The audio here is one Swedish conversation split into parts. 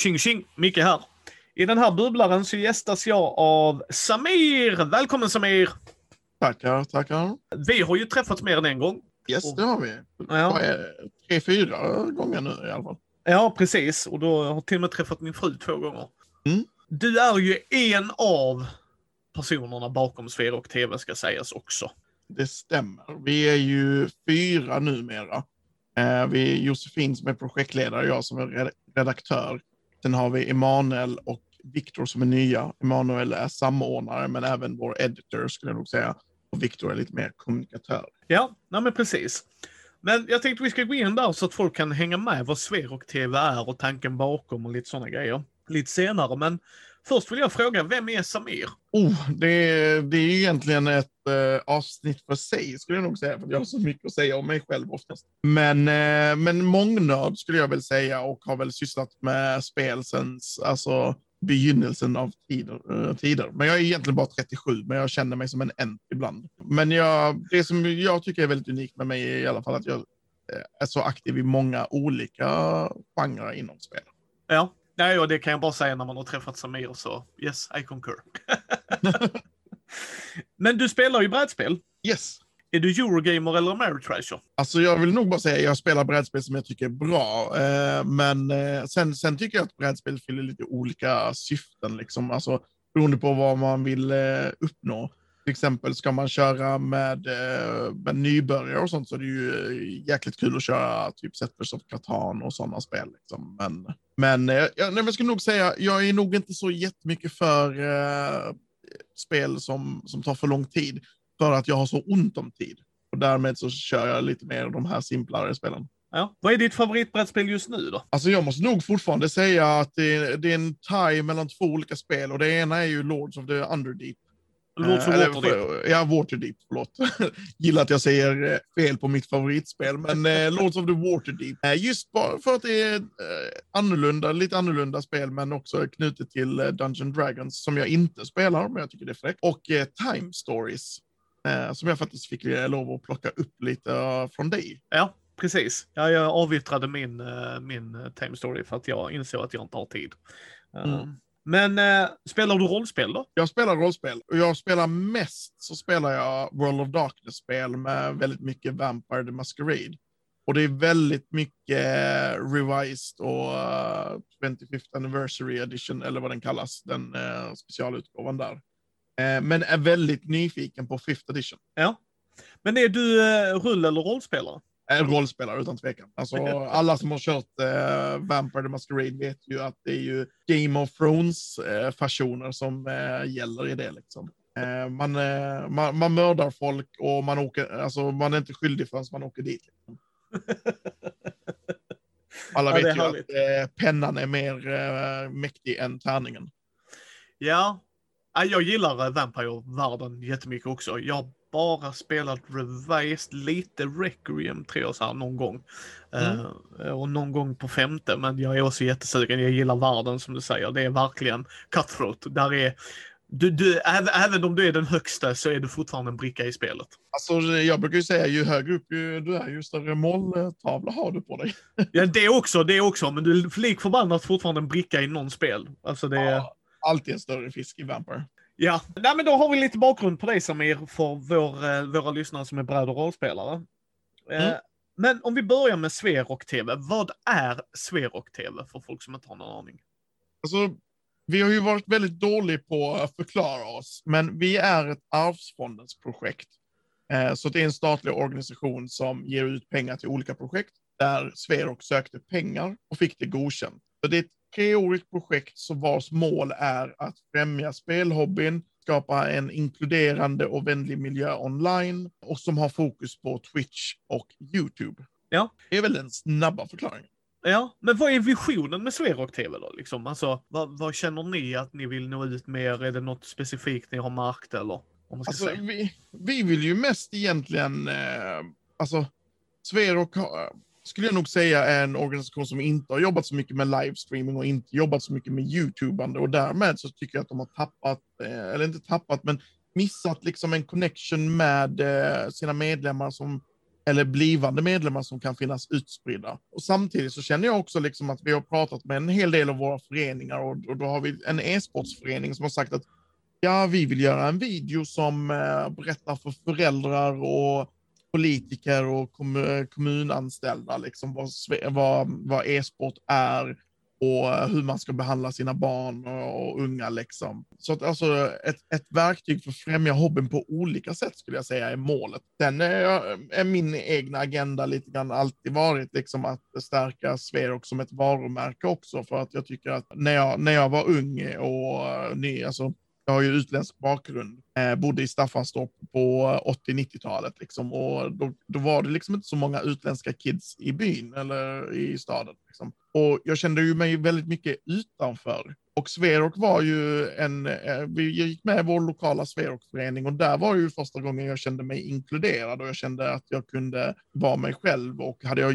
Tjing tjing, Micke här. I den här bubblaren så gästas jag av Samir. Välkommen Samir! Tackar, tackar. Vi har ju träffats mer än en gång. Yes, det har vi. Ja. Tre, fyra gånger nu i alla fall. Ja, precis. Och då har jag till och med träffat min fru två gånger. Mm. Du är ju en av personerna bakom Sver och TV ska sägas också. Det stämmer. Vi är ju fyra numera. Eh, vi är Josefin som är projektledare, jag som är red- redaktör. Sen har vi Emanuel och Viktor som är nya. Emanuel är samordnare, men även vår editor skulle jag nog säga. Och Viktor är lite mer kommunikatör. Ja, nej men precis. Men jag tänkte vi ska gå in där så att folk kan hänga med vad Sverok TV är och tanken bakom och lite sådana grejer. Lite senare, men först vill jag fråga, vem är Samir? Oh, det, är, det är egentligen ett eh, avsnitt för sig, skulle jag nog säga, för jag har så mycket att säga om mig själv oftast. Men, eh, men mångnörd skulle jag väl säga och har väl sysslat med spel sen alltså, begynnelsen av tider, eh, tider. Men jag är egentligen bara 37, men jag känner mig som en ent ibland. Men jag, det som jag tycker är väldigt unikt med mig är i alla fall att jag eh, är så aktiv i många olika genrer inom spel. Ja, nej, och det kan jag bara säga när man har träffat Samir så yes, I concur. men du spelar ju brädspel. Yes. Är du Eurogamer eller Ameritrasher? Alltså jag vill nog bara säga att jag spelar brädspel som jag tycker är bra. Eh, men eh, sen, sen tycker jag att brädspel fyller lite olika syften, liksom. alltså, beroende på vad man vill eh, uppnå. Till exempel ska man köra med, eh, med nybörjare och sånt så är det ju eh, jäkligt kul att köra typ Settlers of Catan och sådana spel. Liksom. Men, men eh, jag, jag skulle nog säga, jag är nog inte så jättemycket för eh, spel som, som tar för lång tid för att jag har så ont om tid. Och därmed så kör jag lite mer de här simplare spelen. Ja. Vad är ditt favoritbrädspel just nu då? Alltså jag måste nog fortfarande säga att det är, det är en tie mellan två olika spel och det ena är ju Lords of the Underdeep. Lords of Waterdeep? för- Ja, Waterdeep, förlåt. Gillar att jag säger eh, fel på mitt favoritspel, men eh, Lords of the Waterdeep. Eh, just bara för att det är eh, annorlunda, lite annorlunda spel, men också knutet till Dungeon Dragons som jag inte spelar, men jag tycker det är fräckt. Och Time Stories, som jag faktiskt fick lov att plocka upp lite från dig. Ja, precis. Ja, jag avyttrade min, min time story för att jag insåg att jag inte har tid. Mm. Men eh, spelar du rollspel då? Jag spelar rollspel och jag spelar mest så spelar jag World of Darkness-spel med väldigt mycket Vampire the Masquerade. Och det är väldigt mycket eh, revised och eh, 25th anniversary edition eller vad den kallas, den eh, specialutgåvan där. Eh, men är väldigt nyfiken på 5th edition. Ja. Men är du eh, rull eller rollspelare? Är rollspelare utan tvekan. Alltså, alla som har kört eh, Vampire the Masquerade vet ju att det är ju Game of Thrones-fasoner som eh, gäller i det. Liksom. Eh, man, eh, man, man mördar folk och man, åker, alltså, man är inte skyldig förrän man åker dit. Liksom. Alla Ja, vet ju härligt. att eh, pennan är mer eh, mäktig än tärningen. Ja. Ja, Jag gillar eh, Vampire-världen jättemycket också. Jag bara spelat Revised, lite Requiem tror jag så här någon gång. Mm. Eh, och någon gång på femte, men jag är också jättesugen. Jag gillar världen som du säger. Det är verkligen cutthroat. Där är, du, du, även, även om du är den högsta så är du fortfarande en bricka i spelet. Alltså, jag brukar ju säga ju högre upp ju, du är, ju större måltavla har du på dig. Ja, det också, det också, men du är lik förbannat fortfarande en bricka i någon spel. Alltså det är... Ja, alltid en större fisk i Vampire. Ja, Nej, men då har vi lite bakgrund på dig Samir för vår, eh, våra lyssnare som är bräd och rollspelare. Eh, Mm. Men om vi börjar med Sverok TV. Vad är Sverok TV för folk som inte har någon aning? Alltså, vi har ju varit väldigt dåliga på att förklara oss, men vi är ett arvsfondens projekt. Eh, Så det är en statlig organisation som ger ut pengar till olika projekt där Sverok sökte pengar och fick det godkänt. Så det är ett treårigt projekt som vars mål är att främja spelhobbyn, skapa en inkluderande och vänlig miljö online och som har fokus på Twitch och YouTube. Ja. Det är väl den snabba förklaringen. Ja, men vad är visionen med Sverok TV då? Liksom? Alltså, vad, vad känner ni att ni vill nå ut med? Är det något specifikt ni har märkt eller? Om man ska Alltså, säga. vi, vi vill ju mest egentligen, eh, alltså, Sverok har- skulle jag nog säga är en organisation som inte har jobbat så mycket med livestreaming och inte jobbat så mycket med YouTubande och därmed så tycker jag att de har tappat, eh, eller inte tappat, men missat liksom en connection med eh, sina medlemmar som eller blivande medlemmar som kan finnas utspridda. Och samtidigt så känner jag också liksom att vi har pratat med en hel del av våra föreningar och, och då har vi en e-sportsförening som har sagt att ja, vi vill göra en video som eh, berättar för föräldrar och politiker och kommunanställda liksom vad, vad, vad e-sport är och eh, hur man ska behandla sina barn och, unga. Liksom. Så att alltså ett, ett verktyg för att främja hobbyn på olika sätt skulle jag säga är målet. Sen är, är min egna agenda lite grann alltid varit liksom att stärka Sverok som ett varumärke också för att jag tycker att när jag, när jag var ung och eh, ny, alltså jag har ju utländsk bakgrund, eh, bodde i Staffanstorp på eh, 80-90-talet liksom, och då, då, var det liksom inte så många utländska kids i byn eller i staden. Liksom. Och jag kände ju mig väldigt mycket utanför. Och Sverok var ju en, eh, vi gick med i vår lokala Sverokförening och där var ju första gången jag kände mig inkluderad och jag kände att jag kunde vara mig själv och hade jag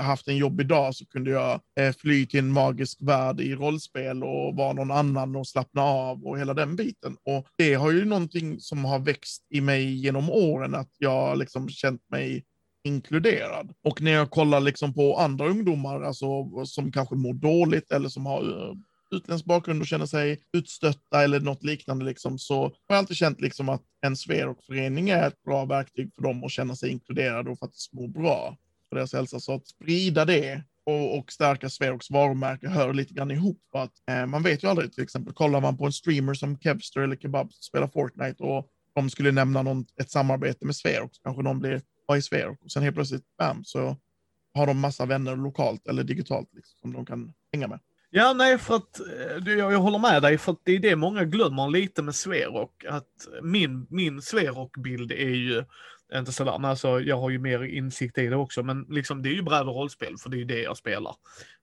haft en jobbig dag så kunde jag eh, fly till en magisk värld i rollspel och vara någon annan och slappna av och hela den biten. Och det har ju någonting som har växt i mig genom åren, att jag liksom känt mig inkluderad. Och när jag kollar liksom på andra ungdomar, alltså, som kanske mår dåligt eller som har eh, utländsk bakgrund och känner sig utstötta eller något liknande, liksom, så har jag alltid känt liksom att en Sverok-förening är ett bra verktyg för dem att känna sig inkluderade och faktiskt må bra för deras hälsa. Så att sprida det och, och stärka Sveroks varumärke hör lite grann ihop. För att, eh, man vet ju aldrig, till exempel kollar man på en streamer som Kevster eller Kebab som spelar Fortnite och de skulle nämna någon, ett samarbete med Sverok, så kanske någon blir vad i Sverok och sen helt plötsligt, bam, så har de massa vänner lokalt eller digitalt liksom, som de kan hänga med. Ja, nej, för att eh, jag, jag håller med dig, för att det är det många glömmer lite med Sverok. Att min, min Sverok-bild är ju inte sådär, men alltså jag har ju mer insikt i det också, men liksom det är ju bräd och rollspel, för det är ju det jag spelar.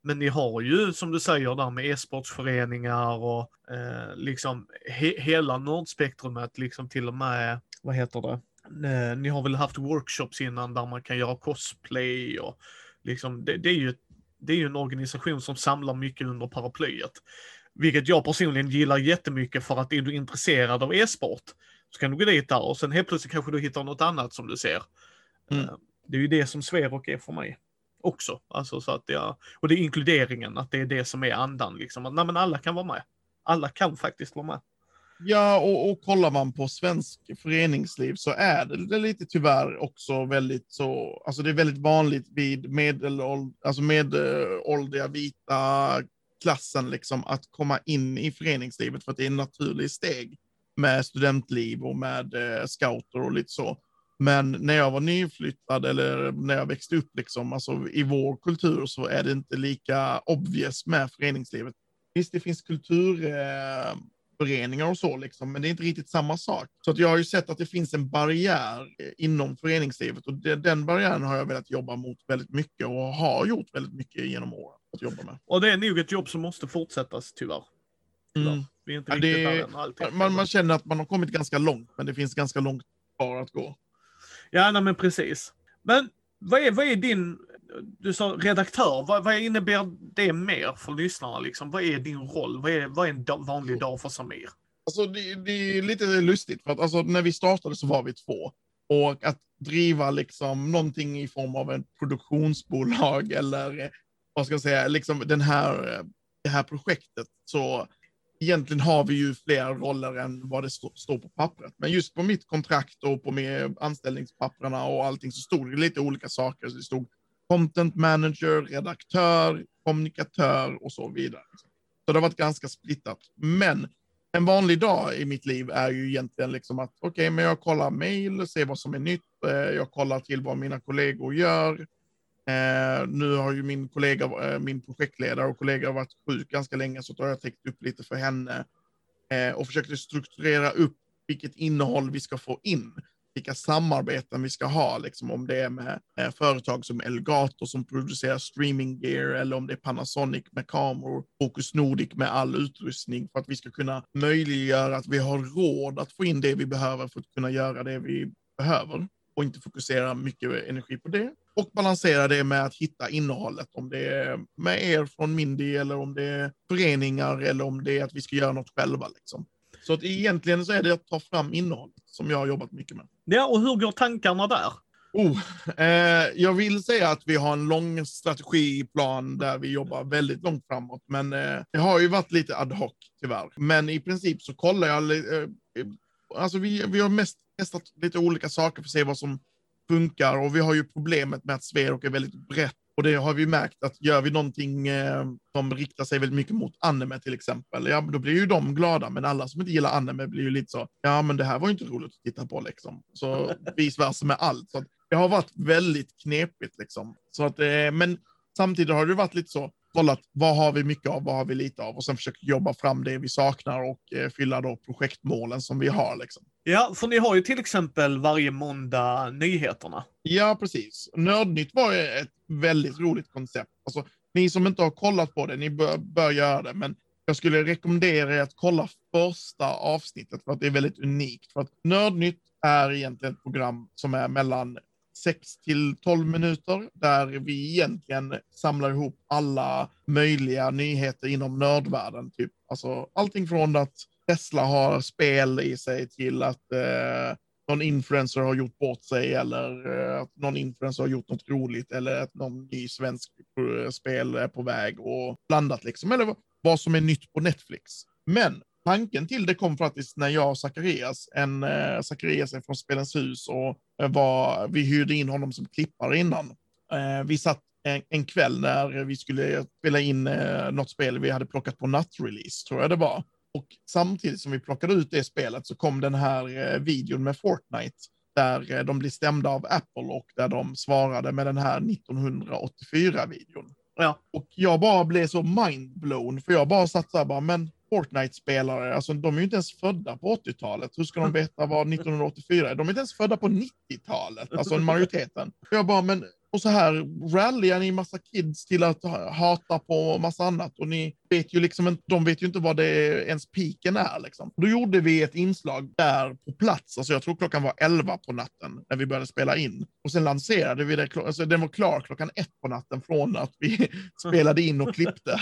Men ni har ju, som du säger, där med e-sportsföreningar och eh, liksom he, hela nördspektrumet, liksom till och med, vad heter det, Eh, ni har väl haft workshops innan där man kan göra cosplay och liksom, det, det är ju det är ju en organisation som samlar mycket under paraplyet. Vilket jag personligen gillar jättemycket för att är du intresserad av e-sport så kan du gå dit där och sen helt plötsligt kanske du hittar något annat som du ser. Mm. Eh, det är ju det som Sverok är för mig också. Alltså så att jag, och det är inkluderingen, att det är det som är andan liksom. Att nej, men alla kan vara med. Alla kan faktiskt vara med. Ja, och, och kollar man på svensk föreningsliv så är det, det lite tyvärr också väldigt så, alltså det är väldigt vanligt vid medelåld, alltså medelåldriga vita klassen liksom att komma in i föreningslivet för att det är en naturlig steg med studentliv och med eh, scouter och lite så. Men när jag var nyflyttad eller när jag växte upp liksom, alltså i vår kultur så är det inte lika obvious med föreningslivet. Visst, det finns kultur eh, föreningar och så, liksom, men det är inte riktigt samma sak. Så att jag har ju sett att det finns en barriär eh, inom föreningslivet och det, den barriären har jag velat jobba mot väldigt mycket och har gjort väldigt mycket genom åren. Att jobba med. Och det är nog ett jobb som måste fortsättas tyvärr. Mm. Vi är inte ja, det, där man, man känner att man har kommit ganska långt, men det finns ganska långt kvar att gå. Ja, nej, men precis. Men vad är, vad är din du sa redaktör, vad, vad innebär det mer för lyssnarna? Liksom? Vad är din roll? Vad är, vad är en dag, vanlig dag för Samir? Alltså, det, det, är lite lustigt, för att alltså, när vi startade så var vi två. Och att driva liksom någonting i form av ett produktionsbolag eller vad ska jag säga, liksom den här, det här projektet, så egentligen har vi ju fler roller än vad det står på pappret. Men just på mitt kontrakt och på med anställningspapperna och allting så stod det lite olika saker. Så det stod content manager, redaktör, kommunikatör och så vidare. Så det har varit ganska splittat. Men en vanlig dag i mitt liv är ju egentligen liksom att okej, okay, men jag kollar mejl, ser vad som är nytt, eh, jag kollar till vad mina kollegor gör. Eh, nu har ju min kollega, eh, min projektledare och kollega varit sjuk ganska länge, så då har jag täckt upp lite för henne eh, och försökt strukturera upp vilket innehåll vi ska få in vilka samarbeten vi ska ha, liksom om det är med eh, företag som Elgato som producerar streaming gear eller om det är Panasonic med kameror, Focus Nordic med all utrustning för att vi ska kunna möjliggöra att vi har råd att få in det vi behöver för att kunna göra det vi behöver och inte fokusera mycket energi på det. Och balansera det med att hitta innehållet, om det är med er från Mindy eller om det är föreningar eller om det är att vi ska göra något själva. Liksom. Så att egentligen så är det att ta fram innehåll som jag har jobbat mycket med. Ja, och hur går tankarna där? Oh, eh, jag vill säga att vi har en lång strategiplan där vi jobbar väldigt långt framåt, men eh, det har ju varit lite ad hoc tyvärr. Men i princip så kollar jag. Eh, alltså vi, vi har mest testat lite olika saker för att se vad som funkar och vi har ju problemet med att Sverok är väldigt brett och det har vi märkt att gör vi någonting eh, som riktar sig väldigt mycket mot anime till exempel, ja, då blir ju de glada, men alla som inte gillar anime blir ju lite så, ja, men det här var ju inte roligt att titta på liksom. Så vis versa med allt. Så det har varit väldigt knepigt liksom. Så att, eh, men samtidigt har det varit lite så, kollat vad har vi mycket av, vad har vi lite av och sen försökt jobba fram det vi saknar och eh, fylla då projektmålen som vi har. Liksom. Ja, för ni har ju till exempel varje måndag nyheterna. Ja, precis. Nördnytt var ju ett väldigt roligt koncept. Alltså, ni som inte har kollat på det, ni bör, bör göra det, men jag skulle rekommendera er att kolla första avsnittet för att det är väldigt unikt. För att Nördnytt är egentligen ett program som är mellan 6 till 12 minuter där vi egentligen samlar ihop alla möjliga nyheter inom nördvärlden. Typ. Alltså, allting från att Tesla har spel i sig till att eh, någon influencer har gjort bort sig eller eh, att någon influencer har gjort något roligt eller att någon ny svensk eh, spel är på väg och blandat liksom. Eller vad som är nytt på Netflix. Men tanken till det kom faktiskt när jag och Zacharias, en eh, Zacharias är från Spelens hus och eh, var, vi hyrde in honom som klippare innan. Eh, vi satt en, en, kväll när vi skulle spela in eh, något spel vi hade plockat på nattrelease, tror jag det var. Och samtidigt som vi plockade ut det spelet så kom den här eh, videon med Fortnite där eh, de blir stämda av Apple och där de svarade med den här 1984-videon. Ja. Och jag bara blev så mindblown, för jag bara satt så här bara, men Fortnite-spelare, alltså de är ju inte ens födda på 80-talet. Hur ska de veta vad 1984 är? De är inte ens födda på 90-talet, alltså majoriteten. Jag bara, men och så här rallyar ni massa kids till att hata på massa annat och ni vet ju liksom inte, de vet ju inte vad det är, ens piken är liksom. Då gjorde vi ett inslag där på plats, alltså jag tror klockan var 11 på natten när vi började spela in. Och sen lanserade vi det, alltså den var klar klockan ett på natten från att vi spelade in och klippte.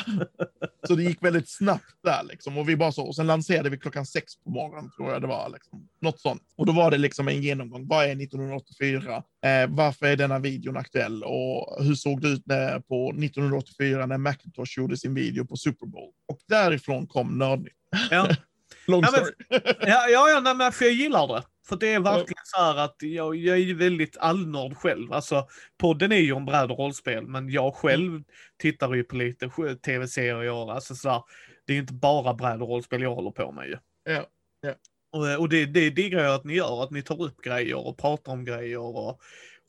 så det gick väldigt snabbt där liksom. Och vi bara så, och sen lanserade vi klockan sex på morgonen tror jag det var. Liksom. Något sånt. Och då var det liksom en genomgång. Vad är 1984? Eh, varför är denna videon aktuell? Och hur såg det ut när, på 1984 när Macintosh gjorde sin video på Super Bowl? Och därifrån kom Nördnytt. Ja. Long story. Ja, men, ja, ja, nej, men för jag gillar det. För det är verkligen så här att jag, jag är väldigt allnörd själv. Alltså, podden är ju en bräd och rollspel, men jag själv tittar ju på lite tv-serier. Alltså så här, det är inte bara bräd och rollspel jag håller på med ju. Ja, ja. Eh, och, det, det diggar jag att ni gör, att ni tar upp grejer och pratar om grejer och,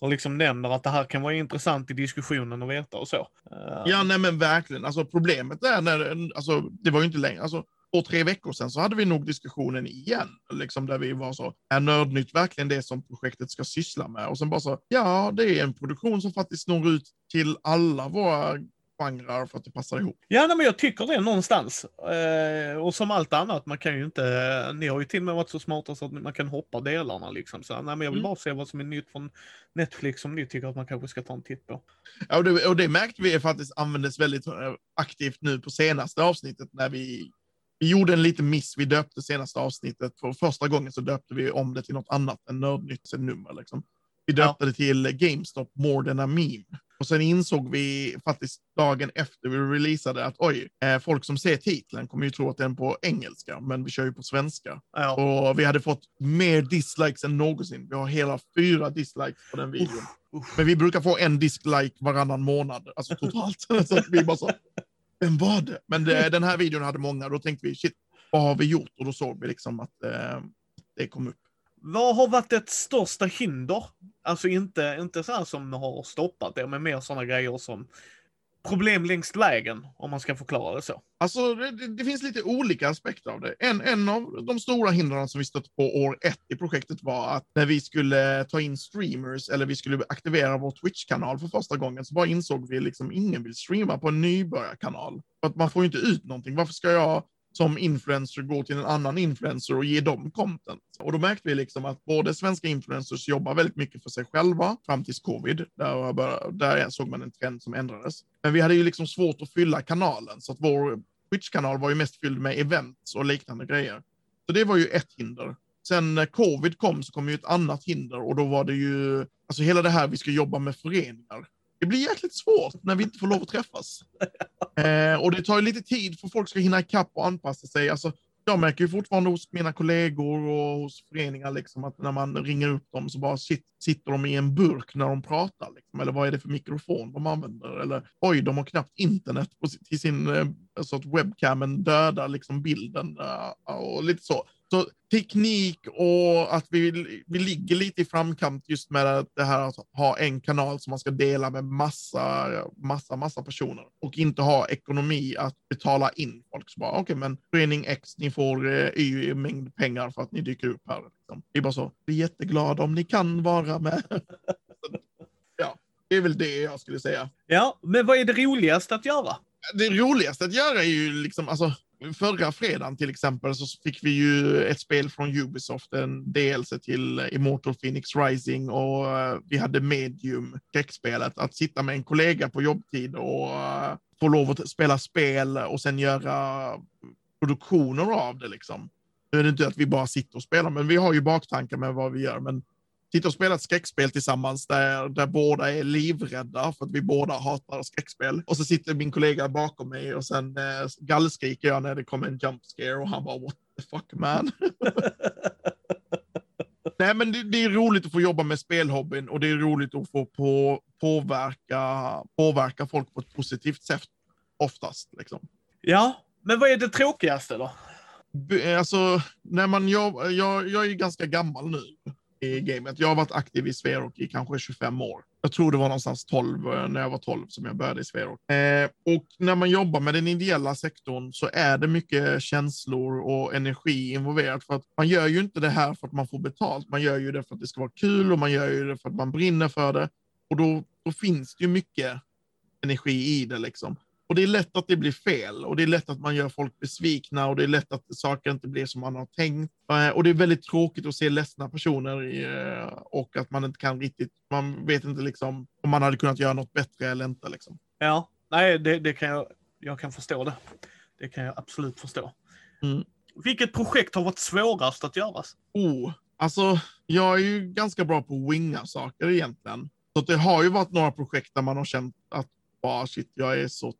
och liksom nämner att det här kan vara intressant i diskussionen att veta och så. Eh, ja, nej men verkligen. Alltså problemet är när, alltså det var ju inte länge, alltså två, tre veckor sedan så hade vi nog diskussionen igen, liksom där vi var så, är Nördnytt verkligen det som projektet ska syssla med? Och sen bara så, ja, det är en produktion som faktiskt når ut till alla våra genrer för att det passar ihop. Ja, nej, men jag tycker det någonstans. Eh, och som allt annat, man kan ju inte, ni har ju till och med varit så smarta så att man kan hoppa delarna liksom. Så, nej, men jag vill mm. bara se vad som är nytt från Netflix som ni tycker att man kanske ska ta en titt på. Ja, och det, och det märkte vi faktiskt användes väldigt eh, aktivt nu på senaste avsnittet när vi vi gjorde en liten miss. Vi döpte senaste avsnittet. För första gången så döpte vi om det till något annat än Nördnytt nummer. Liksom. Vi döpte det till GameStop More than a meme. Och sen insåg vi faktiskt dagen efter vi releasade att oj, eh, folk som ser titeln kommer ju tro att den är på engelska, men vi kör ju på svenska. Ja. Och vi hade fått mer dislikes än någonsin. Vi har hela fyra dislikes på den videon. Uff, uff. Men vi brukar få en dislike varannan månad, alltså totalt. så vi bara så, vem var det? Men det, den här videon hade många, då tänkte vi, shit, vad har vi gjort? Och då såg vi liksom att eh, det kom upp. Vad har varit det största hinder? Alltså inte, inte så här som har stoppat det, men mer sådana grejer som problem längs vägen, om man ska förklara det så? Alltså, det, det, finns lite olika aspekter av det. En, en av de stora hindren som vi stötte på år ett i projektet var att när vi skulle ta in streamers eller vi skulle aktivera vår Twitch-kanal för första gången så bara insåg vi liksom ingen vill streama på en nybörjarkanal. För att man får ju inte ut någonting. Varför ska jag som influencer går till en annan influencer och ger dem content. Och då märkte vi liksom att både svenska influencers jobbar väldigt mycket för sig själva fram tills covid. Där, började, där såg man en trend som ändrades. Men vi hade ju liksom svårt att fylla kanalen så att vår Twitch-kanal var ju mest fylld med events och liknande grejer. Så det var ju ett hinder. sen när covid kom så kom ju ett annat hinder och då var det ju, alltså hela det här vi ska jobba med föreningar. Det blir jäkligt svårt när vi inte får lov att träffas. Eh, och det tar ju lite tid för folk ska hinna ikapp och anpassa sig. Alltså, jag märker ju fortfarande hos mina kollegor och hos föreningar liksom att när man ringer upp dem så bara sit, sitter de i en burk när de pratar. Liksom. Eller vad är det för mikrofon de använder? Eller oj, de har knappt internet på, till sin, eh, så att webcamen dödar liksom bilden uh, och lite så. Så teknik och att vi, vi ligger lite i framkant just med det här att ha en kanal som man ska dela med massa, massa, massa personer och inte ha ekonomi att betala in folk. Så bara, okej, okay, men förening X, ni får eh, Y mängd pengar för att ni dyker upp här. Liksom. Det är bara så, vi är jätteglada om ni kan vara med. ja, det är väl det jag skulle säga. Ja, men vad är det roligaste att göra? Det roligaste att göra är ju liksom, alltså, förra fredagen till exempel så fick vi ju ett spel från Ubisoft, en DLC till Immortal Phoenix Rising och eh, vi hade Medium, skräckspelet, att sitta med en kollega på jobbtid och eh, få lov att spela spel och sen göra produktioner av det liksom. Nu är det inte att vi bara sitter och spelar, men vi har ju baktankar med vad vi gör, men sitta och spela ett skräckspel tillsammans där, där båda är livrädda för att vi båda hatar skräckspel. Och så sitter min kollega bakom mig och sen eh, gallskriker jag när det kommer en jump scare och han bara what the fuck man. Nej, men det, det, är roligt att få jobba med spelhobbyn och det är roligt att få på, påverka, påverka folk på ett positivt sätt oftast. Liksom. Ja, men vad är det tråkigaste då? Alltså, när man jobb, jag, jag är ju ganska gammal nu i gamet. Jag har varit aktiv i Sverok i kanske 25 år. Jag tror det var någonstans 12, eh, när jag var 12 som jag började i Sverok. Eh, och när man jobbar med den ideella sektorn så är det mycket känslor och energi involverat. För att man gör ju inte det här för att man får betalt. Man gör ju det för att det ska vara kul och man gör ju det för att man brinner för det. Och då, då finns det ju mycket energi i det liksom. Och det är lätt att det blir fel och det är lätt att man gör folk besvikna och det är lätt att saker inte blir som man har tänkt. Eh, och det är väldigt tråkigt att se ledsna personer eh, och att man inte kan riktigt, man vet inte liksom om man hade kunnat göra något bättre eller inte liksom. Ja, nej, det, det kan jag, jag kan förstå det. Det kan jag absolut förstå. Mm. Vilket projekt har varit svårast att göra? Oh, alltså, jag är ju ganska bra på att winga saker egentligen. Så det har ju varit några projekt där man har känt att, bara shit, jag är så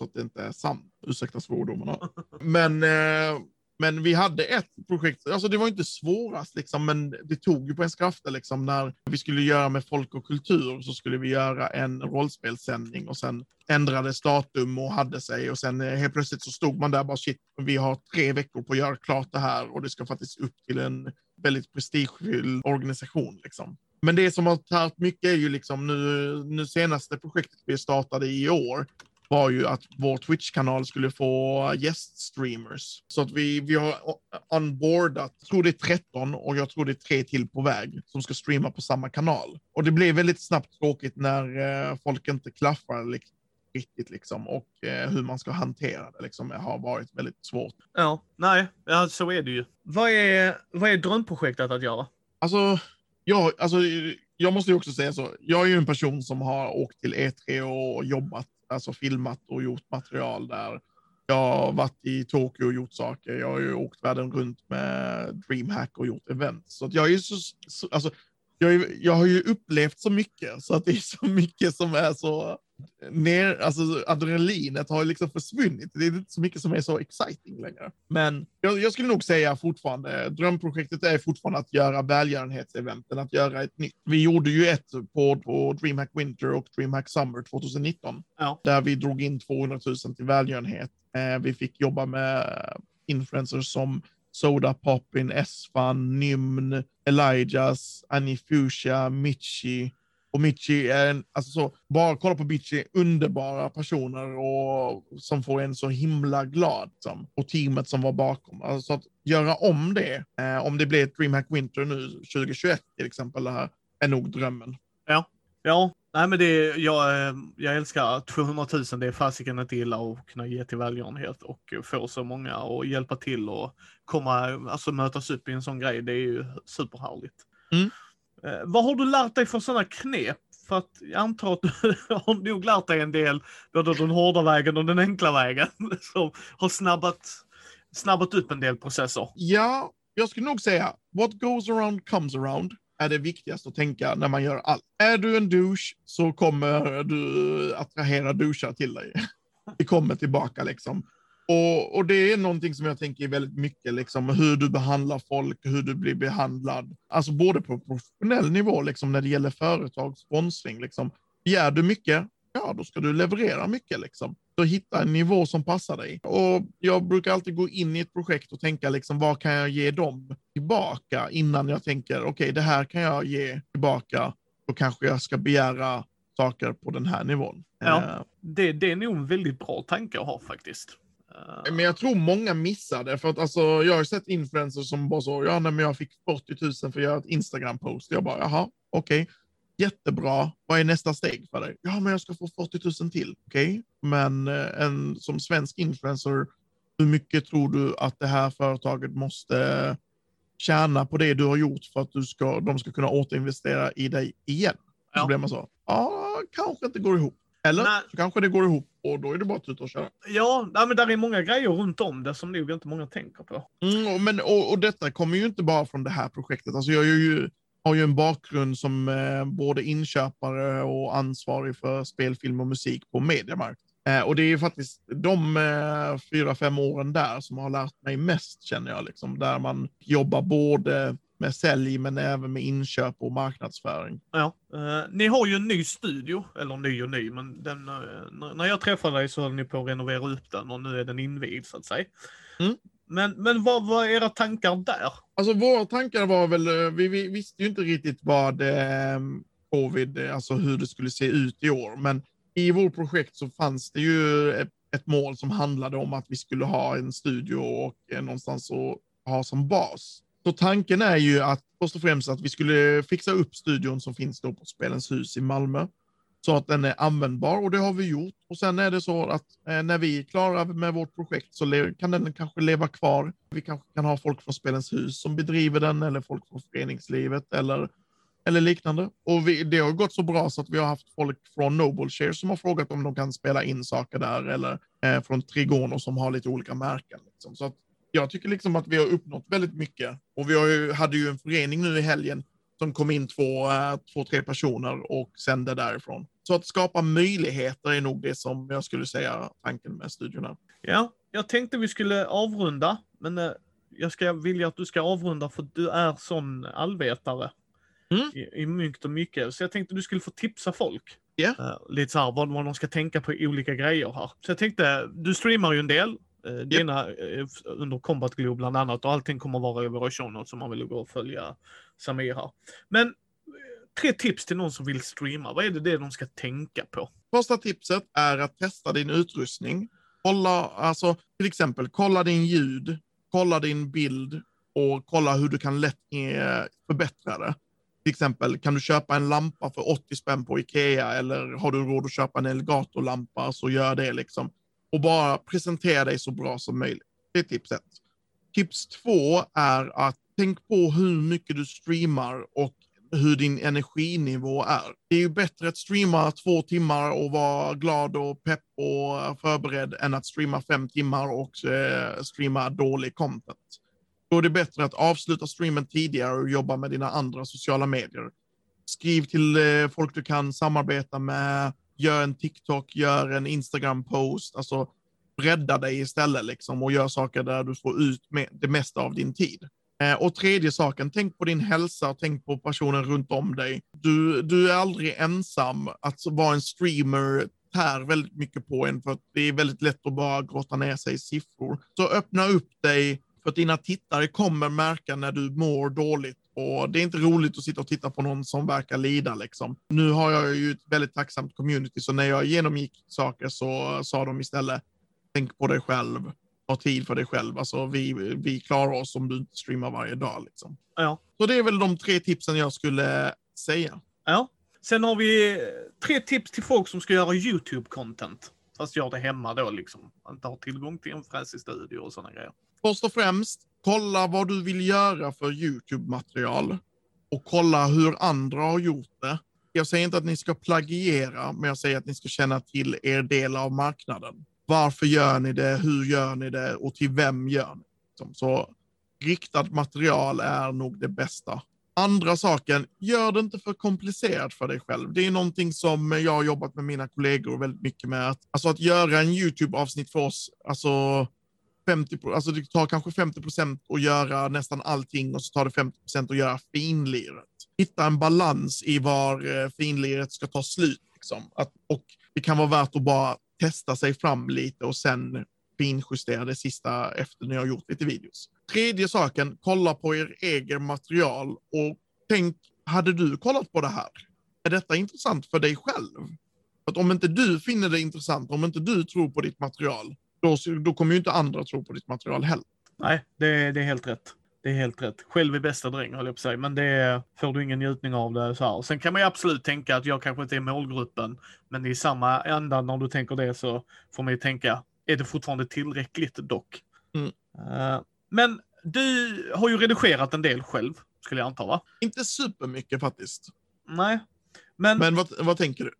så att det inte är sant. Ursäkta svordomarna. Men, eh, men vi hade ett projekt, alltså det var inte svårast liksom, men det tog ju på ens krafter liksom när vi skulle göra med folk och kultur så skulle vi göra en rollspelssändning och sen ändrades datum och hade sig och sen eh, helt plötsligt så stod man där bara shit, vi har tre veckor på att göra klart det här och det ska faktiskt upp till en väldigt prestigefylld organisation liksom. Men det som har tagit mycket är ju liksom nu, nu senaste projektet vi startade i år var ju att vår Twitch-kanal skulle få gäststreamers. Så att vi, vi har onboardat, jag tror det är 13 och jag tror det är tre till på väg som ska streama på samma kanal. Och det blev väldigt snabbt tråkigt när eh, folk inte klaffar liksom, riktigt liksom och eh, hur man ska hantera det liksom har varit väldigt svårt. Ja, nej, ja, så är det ju. Vad är, vad är drömprojektet att göra? Alltså, jag, alltså, jag måste ju också säga så. Jag är ju en person som har åkt till E3 och jobbat alltså filmat och gjort material där. Jag har varit i Tokyo och gjort saker. Jag har ju åkt världen runt med DreamHack och gjort event. Så att jag är så, så alltså, jag, är, jag har ju upplevt så mycket så att det är så mycket som är så ner, alltså adrenalinet har liksom försvunnit. Det är inte så mycket som är så exciting längre. Men jag, jag, skulle nog säga fortfarande, drömprojektet är fortfarande att göra välgörenhetseventen, att göra ett nytt. Vi gjorde ju ett på, på DreamHack Winter och DreamHack Summer 2019, ja. där vi drog in 200 000 till välgörenhet. Eh, vi fick jobba med influencers som Soda Poppin, Esfan, Nymn, Elijahs, Annie Fuchsia, Mitchi, och Michi är en, alltså så, bara kolla på Michi, underbara personer och som får en så himla glad. Liksom, och teamet som var bakom. Alltså att göra om det, eh, om det blir ett DreamHack Winter nu 2021 till exempel, det här, är nog drömmen. Ja, ja. Nej men det, jag, eh, jag älskar 200 000, det är fasiken inte illa att kunna ge till välgörenhet och få så många och hjälpa till och komma, alltså mötas upp i en sån grej, det är ju superhärligt. Mm. Eh, vad har du lärt dig för sådana knep? För att jag antar att du har nog lärt dig en del, både den hårda vägen och den enkla vägen, som har snabbat, snabbat upp en del processer. Ja, jag skulle nog säga what goes around comes around är det viktigaste att tänka när man gör allt. Är du en douche så kommer du attrahera douchar till dig. Det kommer tillbaka liksom. Och, och, det är någonting som jag tänker väldigt mycket, liksom, hur du behandlar folk, hur du blir behandlad. Alltså både på professionell nivå, liksom, när det gäller företag, sponsring. Liksom. Begär du mycket, ja då ska du leverera mycket. Liksom. Så hitta en nivå som passar dig. Och jag brukar alltid gå in i ett projekt och tänka liksom, vad kan jag ge dem tillbaka innan jag tänker, okej, okay, det här kan jag ge tillbaka. Då kanske jag ska begära saker på den här nivån. Ja, uh, det, det är nog en väldigt bra tanke att ha faktiskt. Men jag tror många missar det, för att alltså, jag har sett influencers som bara så, ja, nej, men jag fick 40 000 för att göra ett Instagram-post. Jag bara, jaha, okej, okay. jättebra. Vad är nästa steg för dig? Ja, men jag ska få 40 000 till. Okej, okay. men eh, en som svensk influencer, hur mycket tror du att det här företaget måste tjäna på det du har gjort för att du ska, de ska kunna återinvestera i dig igen? Ja. Så blir man så, ja, kanske inte går ihop. Eller Nej. så kanske det går ihop och då är det bara att tuta och köra. Ja, men där är många grejer runt om det som nog inte många tänker på. Mm, men, och, och detta kommer ju inte bara från det här projektet. Alltså jag ju, har ju en bakgrund som eh, både inköpare och ansvarig för spelfilm och musik på Mediamarkt. Eh, och det är ju faktiskt de eh, fyra, fem åren där som har lärt mig mest, känner jag. Liksom, där man jobbar både med sälj, men även med inköp och marknadsföring. Ja, eh, ni har ju en ny studio, eller ny och ny, men den, eh, när jag träffade dig så höll ni på att renovera upp den och nu är den invigd så att säga. Mm. Men, men vad var era tankar där? Alltså våra tankar var väl, eh, vi, vi visste ju inte riktigt vad eh, covid, alltså hur det skulle se ut i år, men i vårt projekt så fanns det ju ett, ett mål som handlade om att vi skulle ha en studio och eh, någonstans att ha som bas. Så tanken är ju att först och främst att vi skulle fixa upp studion som finns då på Spelens hus i Malmö så att den är användbar och det har vi gjort. Och sen är det så att eh, när vi är klara med vårt projekt så kan den kanske leva kvar. Vi kanske kan ha folk från Spelens hus som bedriver den eller folk från föreningslivet eller, eller liknande. Och vi, det har gått så bra så att vi har haft folk från Noble Share som har frågat om de kan spela in saker där eller eh, från Trigono som har lite olika märken. Liksom. Så att jag tycker liksom att vi har uppnått väldigt mycket. Och vi har ju, hade ju en förening nu i helgen som kom in två, äh, två, tre personer och sände därifrån. Så att skapa möjligheter är nog det som jag skulle säga tanken med studiorna. Ja, jag tänkte vi skulle avrunda, men äh, jag ska vilja att du ska avrunda för du är sån allvetare. Mm. I, I mycket och mycket. Så jag tänkte du skulle få tipsa folk. Yeah. Uh, lite så här vad, vad de ska tänka på olika grejer här. Så jag tänkte, du streamar ju en del Eh, dina yep. under Combat Globe bland annat och allting kommer vara i show notes om man vill gå och följa Samir här. Men eh, tre tips till någon som vill streama. Vad är det, det de ska tänka på? Första tipset är att testa din utrustning. Kolla, alltså till exempel, kolla din ljud, kolla din bild och kolla hur du kan lätt eh, förbättra det. Till exempel, kan du köpa en lampa för 80 spänn på Ikea eller har du råd att köpa en Elgato-lampa så gör det liksom och bara presentera dig så bra som möjligt. Det är tips ett. Tips två är att tänk på hur mycket du streamar och hur din energinivå är. Det är ju bättre att streama två timmar och vara glad och pepp och förberedd än att streama fem timmar och eh, streama dålig content. Då är det bättre att avsluta streamen tidigare och jobba med dina andra sociala medier. Skriv till eh, folk du kan samarbeta med, gör en TikTok, gör en Instagram-post, alltså bredda dig istället liksom och gör saker där du får ut det mesta av din tid. Eh, och tredje saken, tänk på din hälsa och tänk på personen runt om dig. Du, du är aldrig ensam. Att vara en streamer tär väldigt mycket på en för att det är väldigt lätt att bara grotta ner sig i siffror. Så öppna upp dig för att dina tittare kommer märka när du mår dåligt och det är inte roligt att sitta och titta på någon som verkar lida liksom. Nu har jag ju ett väldigt tacksamt community, så när jag genomgick saker så sa de istället tänk på dig själv, ha tid för dig själv. Alltså vi, vi klarar oss om du inte streamar varje dag liksom. Ja. Så det är väl de tre tipsen jag skulle säga. Ja. Sen har vi tre tips till folk som ska göra YouTube-content. Fast gör det hemma då liksom. Inte har tillgång till en fräsig studio och sådana grejer. Först och främst, kolla vad du vill göra för YouTube-material och kolla hur andra har gjort det. Jag säger inte att ni ska plagiera, men jag säger att ni ska känna till er del av marknaden. Varför gör ni det? Hur gör ni det? Och till vem gör ni? det? Liksom. Så riktat material är nog det bästa. Andra saken, gör det inte för komplicerat för dig själv. Det är någonting som jag har jobbat med mina kollegor väldigt mycket med. Att, alltså att göra en YouTube-avsnitt för oss, alltså 50, alltså det tar kanske 50 procent att göra nästan allting och så tar det 50 procent att göra finliret. Hitta en balans i var eh, finliret ska ta slut. Liksom. Att, och det kan vara värt att bara testa sig fram lite och sen finjustera det sista efter ni har gjort lite videos. Tredje saken, kolla på er egen material och tänk, hade du kollat på det här? Är detta intressant för dig själv? Att om inte du finner det intressant, om inte du tror på ditt material, då, då kommer ju inte andra tro på ditt material heller. Nej, det, det är helt rätt. Det är helt rätt. Själv är bästa dräng, höll jag på att säga. Men det får du ingen njutning av det så här. Sen kan man ju absolut tänka att jag kanske inte är målgruppen. Men i samma ända när du tänker det så får man ju tänka, är det fortfarande tillräckligt dock? Mm. Uh, men du har ju redigerat en del själv, skulle jag anta va? Inte supermycket faktiskt. Nej. Men, Men vad, vad tänker du?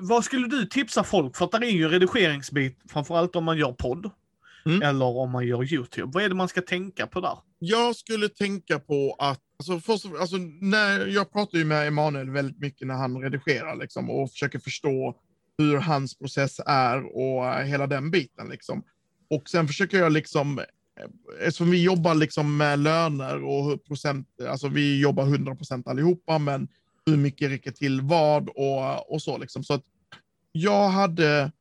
vad skulle du tipsa folk? För att det är ju en redigeringsbit, framförallt om man gör podd. Mm. Eller om man gör YouTube. Vad är det man ska tänka på där? Jag skulle tänka på att, alltså, först, alltså när, jag pratar ju med Emanuel väldigt mycket när han redigerar liksom, och försöker förstå hur hans process är och hela den biten. Liksom. Och sen försöker jag liksom eftersom vi jobbar liksom med löner och procent, alltså vi jobbar 100 procent allihopa, men hur mycket räcker till vad och, och så liksom. Så att jag hade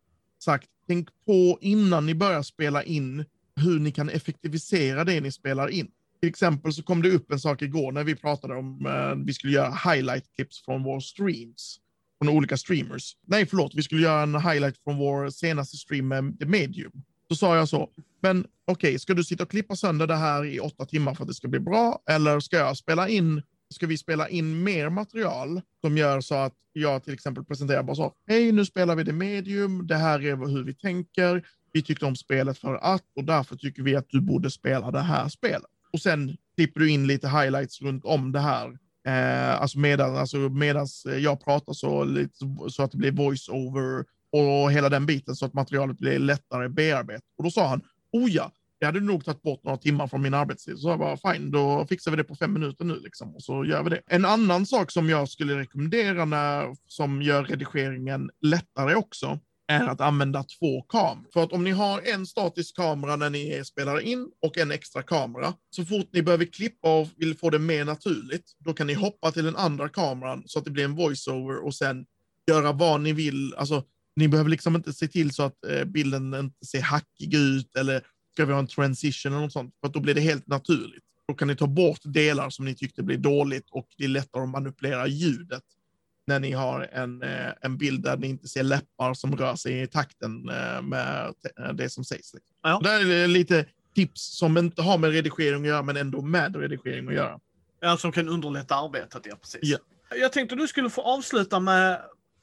sagt, tänk på innan ni börjar spela in hur ni kan effektivisera det ni spelar in. Till exempel så kom det upp en sak igår när vi pratade om eh, vi skulle göra highlight clips från våra streams. Från olika streamers. Nej, förlåt, vi skulle göra en highlight från vår senaste stream med The Medium. Då sa jag så, men okej, okay, ska du sitta och klippa sönder det här i åtta timmar för att det ska bli bra? Eller ska jag spela in, ska vi spela in mer material som gör så att jag till exempel presenterar bara så, hej, nu spelar vi det medium, det här är hur vi tänker, vi tyckte om spelet för att och därför tycker vi att du borde spela det här spelet. Och sen klipper du in lite highlights runt om det här. Eh, alltså medan alltså medans jag pratar så, lite, så att det blir voice-over och hela den biten så att materialet blir lättare bearbetat. Och då sa han, oh ja, det hade nog tagit bort några timmar från min arbetstid. Så jag bara, fine, då fixar vi det på fem minuter nu liksom. Och så gör vi det. En annan sak som jag skulle rekommendera när, som gör redigeringen lättare också, är att använda två kameror. För att om ni har en statisk kamera när ni spelar in och en extra kamera, så fort ni behöver klippa och vill få det mer naturligt, då kan ni hoppa till den andra kameran så att det blir en voiceover och sen göra vad ni vill. Alltså, ni behöver liksom inte se till så att eh, bilden inte ser hackig ut eller ska vi ha en transition eller något sånt, för då blir det helt naturligt. Då kan ni ta bort delar som ni tyckte blir dåligt och det är lättare att manipulera ljudet när ni har en, eh, en bild där ni inte ser läppar som rör sig i takten eh, med det som sägs. Liksom. Ja. Det är lite tips som inte har med redigering att göra, men ändå med redigering att göra. Ja, som kan underlätta arbetet, ja precis. Ja. Jag tänkte du skulle få avsluta med,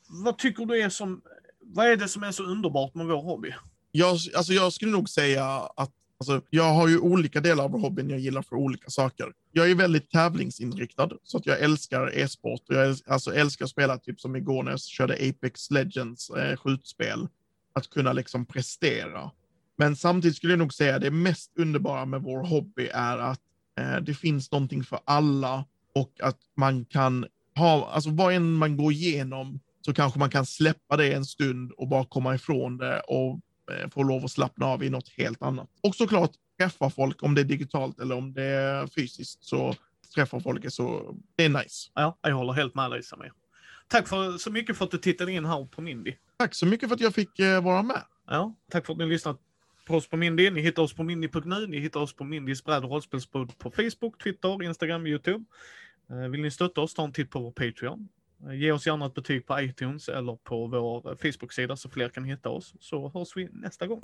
vad tycker du är som, vad är det som är så underbart med vår hobby? Jag, alltså jag skulle nog säga att Alltså, jag har ju olika delar av hobbyn jag gillar för olika saker. Jag är väldigt tävlingsinriktad, så att jag älskar e-sport. Jag alltså, älskar att spela, typ som igår när jag körde Apex Legends eh, skjutspel. Att kunna liksom prestera. Men samtidigt skulle jag nog säga att det mest underbara med vår hobby är att eh, det finns någonting för alla och att man kan ha, alltså vad än man går igenom så kanske man kan släppa det en stund och bara komma ifrån det och får lov att slappna av i något helt annat. Och såklart träffa folk, om det är digitalt eller om det är fysiskt, så träffa folk så, det är nice. Ja, jag håller helt med dig Samir. Tack för, så mycket för att du tittade in här på Mindy. Tack så mycket för att jag fick eh, vara med. Ja, tack för att ni lyssnat på oss på Mindy. Ni hittar oss på mindy.nu. Ni hittar oss på Mindys bräd och rollspelspodd på Facebook, Twitter, Instagram, Youtube. Eh, vill ni stötta oss, ta en titt på vår Patreon. Ge oss gärna ett betyg på iTunes eller på vår Facebook-sida så fler kan hitta oss. Så hörs vi nästa gång.